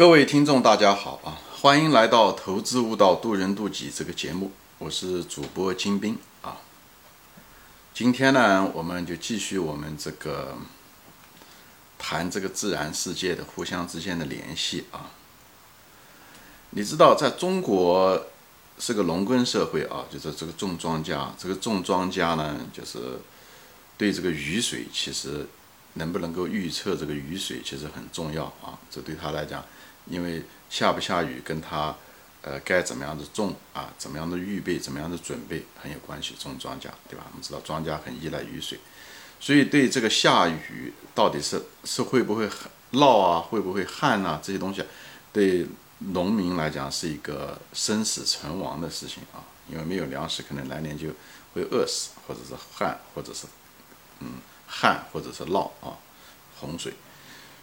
各位听众，大家好啊！欢迎来到《投资悟道，渡人渡己》这个节目，我是主播金兵啊。今天呢，我们就继续我们这个谈这个自然世界的互相之间的联系啊。你知道，在中国是个农耕社会啊，就是这个种庄稼，这个种庄稼呢，就是对这个雨水，其实能不能够预测这个雨水，其实很重要啊。这对他来讲。因为下不下雨跟他，呃，该怎么样的种啊，怎么样的预备，怎么样的准备很有关系。种庄稼，对吧？我们知道庄稼很依赖雨水，所以对这个下雨到底是是会不会涝啊，会不会旱呐，这些东西，对农民来讲是一个生死存亡的事情啊。因为没有粮食，可能来年就会饿死，或者是旱，或者是嗯旱，或者是涝啊，洪水。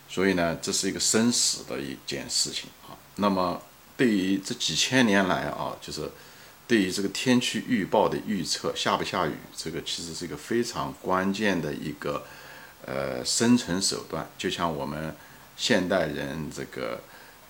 所以呢，这是一个生死的一件事情啊。那么，对于这几千年来啊，就是对于这个天气预报的预测，下不下雨，这个其实是一个非常关键的一个呃生存手段。就像我们现代人这个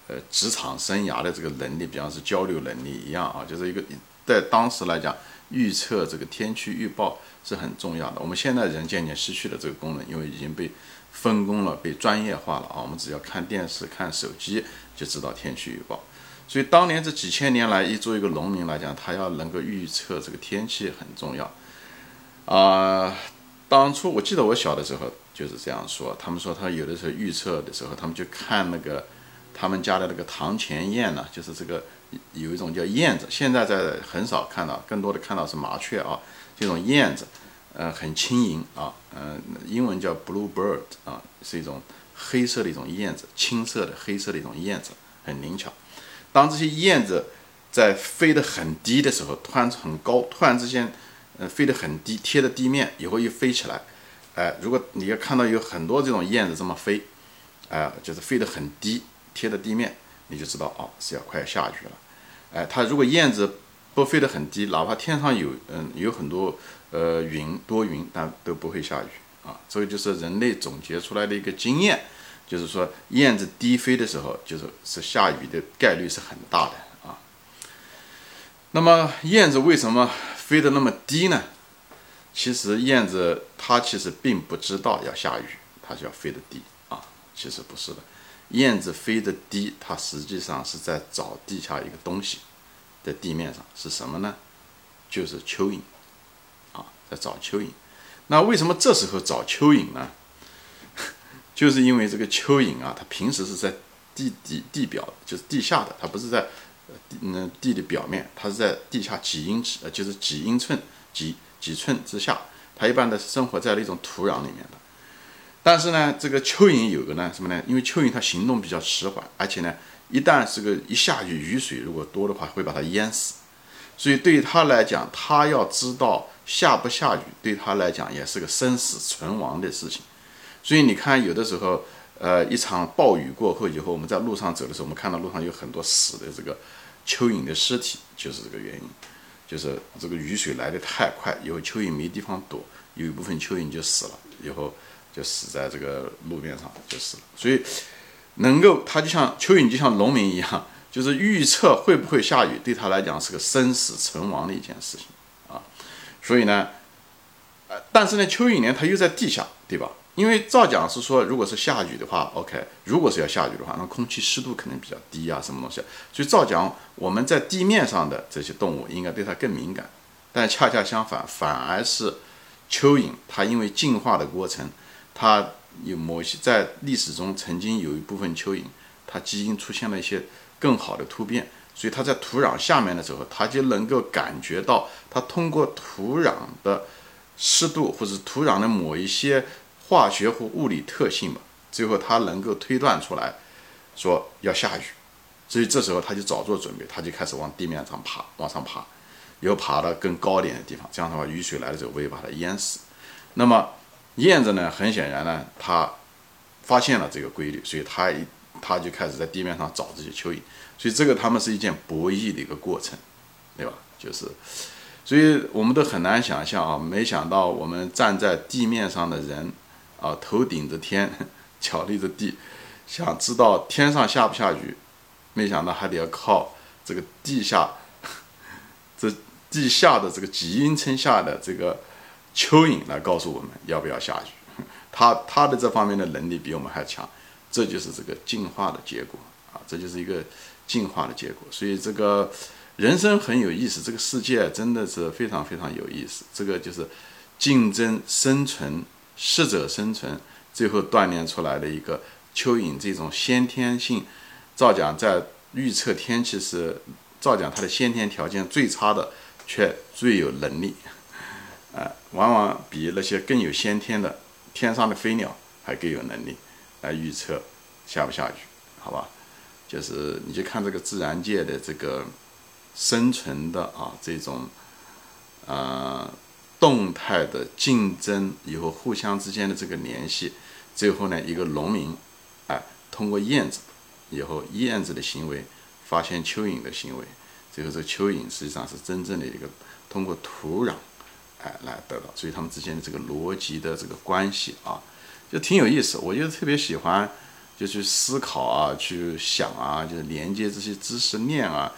呃职场生涯的这个能力，比方是交流能力一样啊，就是一个在当时来讲，预测这个天气预报是很重要的。我们现代人渐渐失去了这个功能，因为已经被。分工了，被专业化了啊！我们只要看电视、看手机就知道天气预报。所以当年这几千年来，一作为一个农民来讲，他要能够预测这个天气很重要啊。当初我记得我小的时候就是这样说，他们说他有的时候预测的时候，他们就看那个他们家的那个堂前燕呢，就是这个有一种叫燕子，现在在很少看到，更多的看到是麻雀啊，这种燕子。呃，很轻盈啊，嗯，英文叫 blue bird 啊，是一种黑色的一种燕子，青色的黑色的一种燕子，很灵巧。当这些燕子在飞得很低的时候，突然很高，突然之间，呃，飞得很低，贴着地面以后又飞起来，哎，如果你要看到有很多这种燕子这么飞，哎，就是飞得很低，贴着地面，你就知道哦，是要快要下去了。哎，它如果燕子不飞得很低，哪怕天上有，嗯，有很多。呃，云多云，但都不会下雨啊。这个就是人类总结出来的一个经验，就是说燕子低飞的时候，就是是下雨的概率是很大的啊。那么燕子为什么飞得那么低呢？其实燕子它其实并不知道要下雨，它就要飞得低啊。其实不是的，燕子飞得低，它实际上是在找地下一个东西，在地面上是什么呢？就是蚯蚓。啊在找蚯蚓，那为什么这时候找蚯蚓呢？就是因为这个蚯蚓啊，它平时是在地底地表，就是地下的，它不是在嗯地的表面，它是在地下几英尺，呃，就是几英寸、几几寸之下。它一般的生活在那种土壤里面的。但是呢，这个蚯蚓有个呢什么呢？因为蚯蚓它行动比较迟缓，而且呢，一旦是个一下雨，雨水如果多的话，会把它淹死。所以对于它来讲，它要知道。下不下雨对它来讲也是个生死存亡的事情，所以你看，有的时候，呃，一场暴雨过后以后，我们在路上走的时候，我们看到路上有很多死的这个蚯蚓的尸体，就是这个原因，就是这个雨水来的太快，以后蚯蚓没地方躲，有一部分蚯蚓就死了，以后就死在这个路面上就死了。所以，能够它就像蚯蚓就像农民一样，就是预测会不会下雨，对他来讲是个生死存亡的一件事情啊。所以呢，呃，但是呢，蚯蚓呢，它又在地下，对吧？因为照讲是说，如果是下雨的话，OK，如果是要下雨的话，那空气湿度可能比较低啊，什么东西？所以照讲，我们在地面上的这些动物应该对它更敏感，但恰恰相反，反而是蚯蚓，它因为进化的过程，它有某些在历史中曾经有一部分蚯蚓，它基因出现了一些更好的突变。所以它在土壤下面的时候，它就能够感觉到，它通过土壤的湿度或者土壤的某一些化学或物理特性吧，最后它能够推断出来，说要下雨，所以这时候它就早做准备，它就开始往地面上爬，往上爬，又爬到更高点的地方，这样的话雨水来的时候不会把它淹死。那么燕子呢，很显然呢，它发现了这个规律，所以它一它就开始在地面上找这些蚯蚓。所以这个他们是一件博弈的一个过程，对吧？就是，所以我们都很难想象啊，没想到我们站在地面上的人，啊，头顶着天，脚立着地，想知道天上下不下雨，没想到还得要靠这个地下，这地下的这个极阴层下的这个蚯蚓来告诉我们要不要下雨。他他的这方面的能力比我们还强，这就是这个进化的结果啊，这就是一个进化的结果。所以这个人生很有意思，这个世界真的是非常非常有意思。这个就是竞争生存，适者生存，最后锻炼出来的一个。蚯蚓这种先天性，照讲在预测天气时，照讲它的先天条件最差的，却最有能力，往往比那些更有先天的天上的飞鸟还更有能力来预测下不下雨，好吧？就是你就看这个自然界的这个生存的啊这种，呃，动态的竞争以后互相之间的这个联系，最后呢一个农民哎。通过燕子以后，燕子的行为发现蚯蚓的行为，最后这蚯蚓实际上是真正的一个通过土壤，哎来得到，所以他们之间的这个逻辑的这个关系啊，就挺有意思。我就特别喜欢，就去思考啊，去想啊，就是连接这些知识链啊。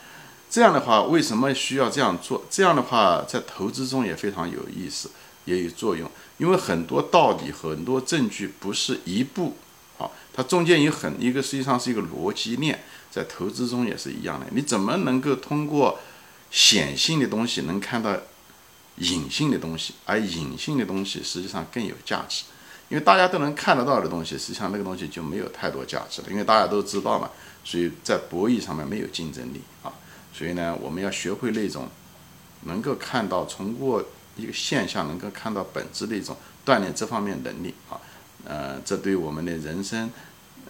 这样的话，为什么需要这样做？这样的话，在投资中也非常有意思，也有作用。因为很多道理、很多证据不是一步。啊，它中间有很一个，实际上是一个逻辑链，在投资中也是一样的。你怎么能够通过显性的东西能看到隐性的东西，而隐性的东西实际上更有价值？因为大家都能看得到的东西，实际上那个东西就没有太多价值了。因为大家都知道嘛，所以在博弈上面没有竞争力啊。所以呢，我们要学会那种能够看到通过一个现象能够看到本质的一种锻炼这方面能力啊。呃，这对我们的人生，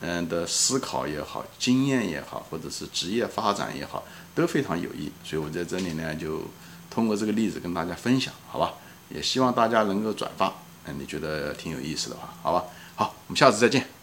嗯的思考也好，经验也好，或者是职业发展也好，都非常有益。所以我在这里呢，就通过这个例子跟大家分享，好吧？也希望大家能够转发，嗯，你觉得挺有意思的话，好吧？好，我们下次再见。